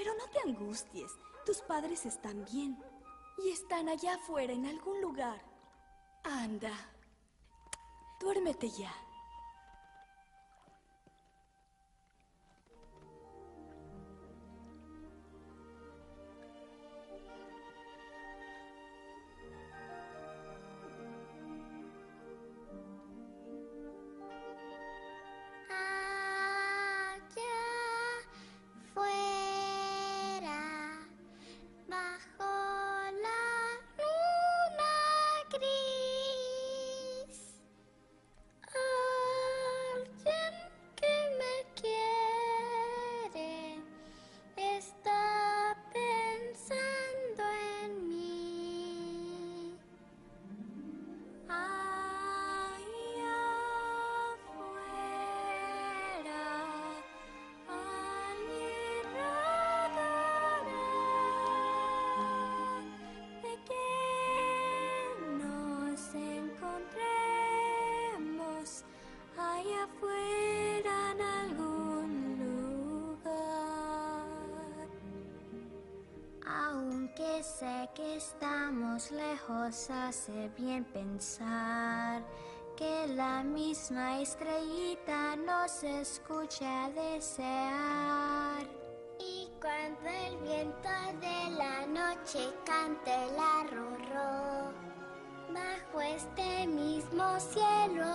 Pero no te angusties, tus padres están bien y están allá afuera en algún lugar. Anda, duérmete ya. Hace bien pensar que la misma estrellita nos escucha desear. Y cuando el viento de la noche cante el arrorró, bajo este mismo cielo